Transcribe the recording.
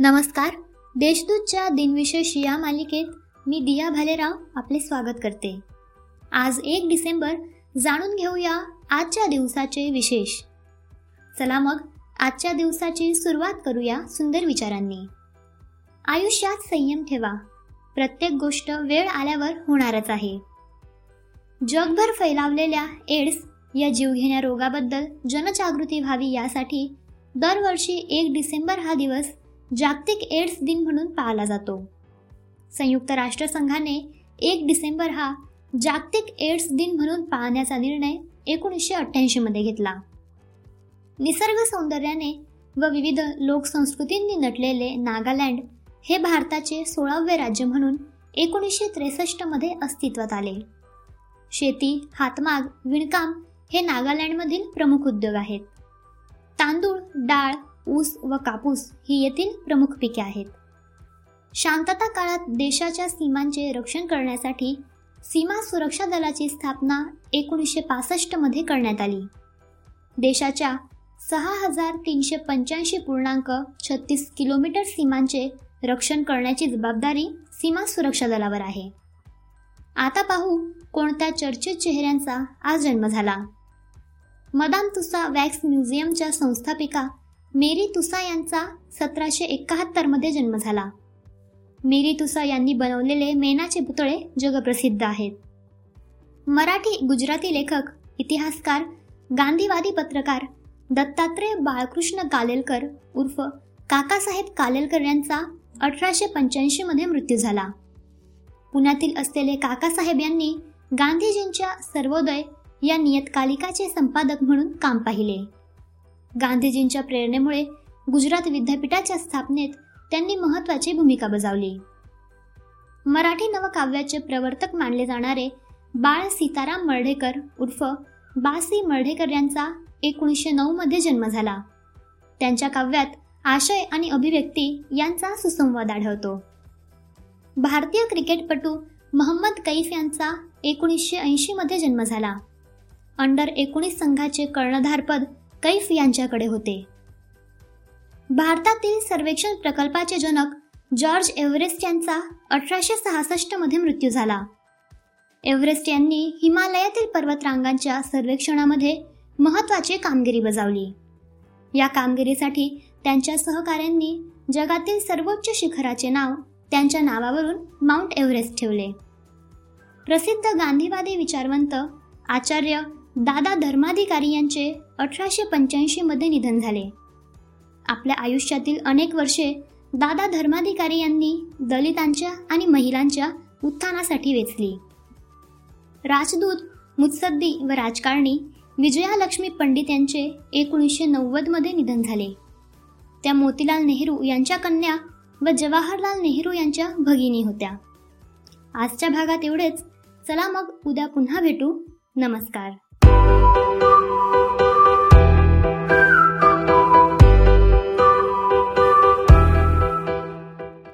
नमस्कार. देशदूतच्या दिनविशेष या मालिकेत मी दिया भालेराव आपले स्वागत करते. आज एक डिसेंबर जाणून घेऊया आजच्या दिवसाचे विशेष. चला मग आजच्या दिवसाची सुरुवात करूया सुंदर विचारांनी. आयुष्यात संयम ठेवा. प्रत्येक गोष्ट वेळ आल्यावर होणारच आहे. जगभर फैलावलेल्या एड्स या जीवघेण्या रोगाबद्दल जनजागृती व्हावी यासाठी दरवर्षी एक डिसेंबर हा दिवस जागतिक एड्स दिन म्हणून पाळला जातो. संयुक्त राष्ट्रसंघाने एक डिसेंबर हा जागतिक एड्स दिन म्हणून पाळण्याचा निर्णय एकोणीसशे अठ्ठ्याऐंशीमध्ये घेतला. निसर्ग सौंदर्याने व विविध लोकसंस्कृतींनी नटलेले नागालँड हे भारताचे सोळावे राज्य म्हणून एकोणीसशे त्रेसष्टमध्ये अस्तित्वात आले. शेती हातमाग विणकाम हे नागालँडमधील प्रमुख उद्योग आहेत. तांदूळ डाळ ऊस व कापूस ही येथील प्रमुख पिके आहेत. शांतता काळात देशाच्या सीमांचे रक्षण करण्यासाठी सीमा सुरक्षा दलाची स्थापना एकोणीसशे पासष्टमध्ये करण्यात आली. देशाच्या सहा हजार तीनशे पंच्याऐंशी पूर्णांक छत्तीस किलोमीटर सीमांचे रक्षण करण्याची जबाबदारी सीमा सुरक्षा दलावर आहे. आता पाहू कोणत्या चर्चित चेहऱ्यांचा आज जन्म झाला. मदाम तुसा वॅक्स म्युझियमच्या संस्थापिका मेरी तुसा यांचा सतराशे एकाहत्तरमध्ये जन्म झाला. मेरी तुसा यांनी बनवलेले मेनाचे पुतळे जगप्रसिद्ध आहेत. मराठी गुजराती लेखक इतिहासकार गांधीवादी पत्रकार दत्तात्रेय बाळकृष्ण कालेलकर उर्फ काकासाहेब कालेलकर यांचा अठराशे पंच्याऐंशीमध्ये मृत्यू झाला. पुण्यातील असलेले काकासाहेब यांनी गांधीजींच्या सर्वोदय या नियतकालिकाचे संपादक म्हणून काम पाहिले. गांधीजींच्या प्रेरणेमुळे गुजरात विद्यापीठाच्या स्थापनेत त्यांनी महत्त्वाची भूमिका बजावली. मराठी नवकाव्याचे प्रवर्तक मानले जाणारे बाळ सीताराम मर्ढेकर उर्फ बासी मर्ढेकर यांचा एकोणीसशे नऊमध्ये जन्म झाला. त्यांच्या काव्यात आशय आणि अभिव्यक्ती यांचा सुसंवाद आढळतो. भारतीय क्रिकेटपटू महम्मद कैफ यांचा एकोणीसशे ऐंशीमध्ये जन्म झाला. अंडर एकोणीस संघाचे कर्णधारपद कैफ यांच्याकडे होते. भारतातील सर्वेक्षण प्रकल्पाचे जनक जॉर्ज एव्हरेस्ट यांचा अठराशे सहासष्टमध्ये मृत्यू झाला. एव्हरेस्ट यांनी हिमालयातील पर्वतरांगांच्या सर्वेक्षणामध्ये महत्त्वाची कामगिरी बजावली. या कामगिरीसाठी त्यांच्या सहकाऱ्यांनी जगातील सर्वोच्च शिखराचे नाव त्यांच्या नावावरून माउंट एव्हरेस्ट ठेवले. प्रसिद्ध गांधीवादी विचारवंत आचार्य दादा धर्माधिकारी यांचे अठराशे पंच्याऐंशीमध्ये निधन झाले. आपल्या आयुष्यातील अनेक वर्षे दादा धर्माधिकारी यांनी दलितांच्या आणि महिलांच्या उत्थानासाठी वेचली. राजदूत मुत्सद्दी व राजकारणी विजयालक्ष्मी पंडित यांचे एकोणीसशे नव्वदमध्ये निधन झाले. त्या मोतीलाल नेहरू यांच्या कन्या व जवाहरलाल नेहरू यांच्या भगिनी होत्या. आजच्या भागात एवढेच. चला मग उद्या पुन्हा भेटू. नमस्कार.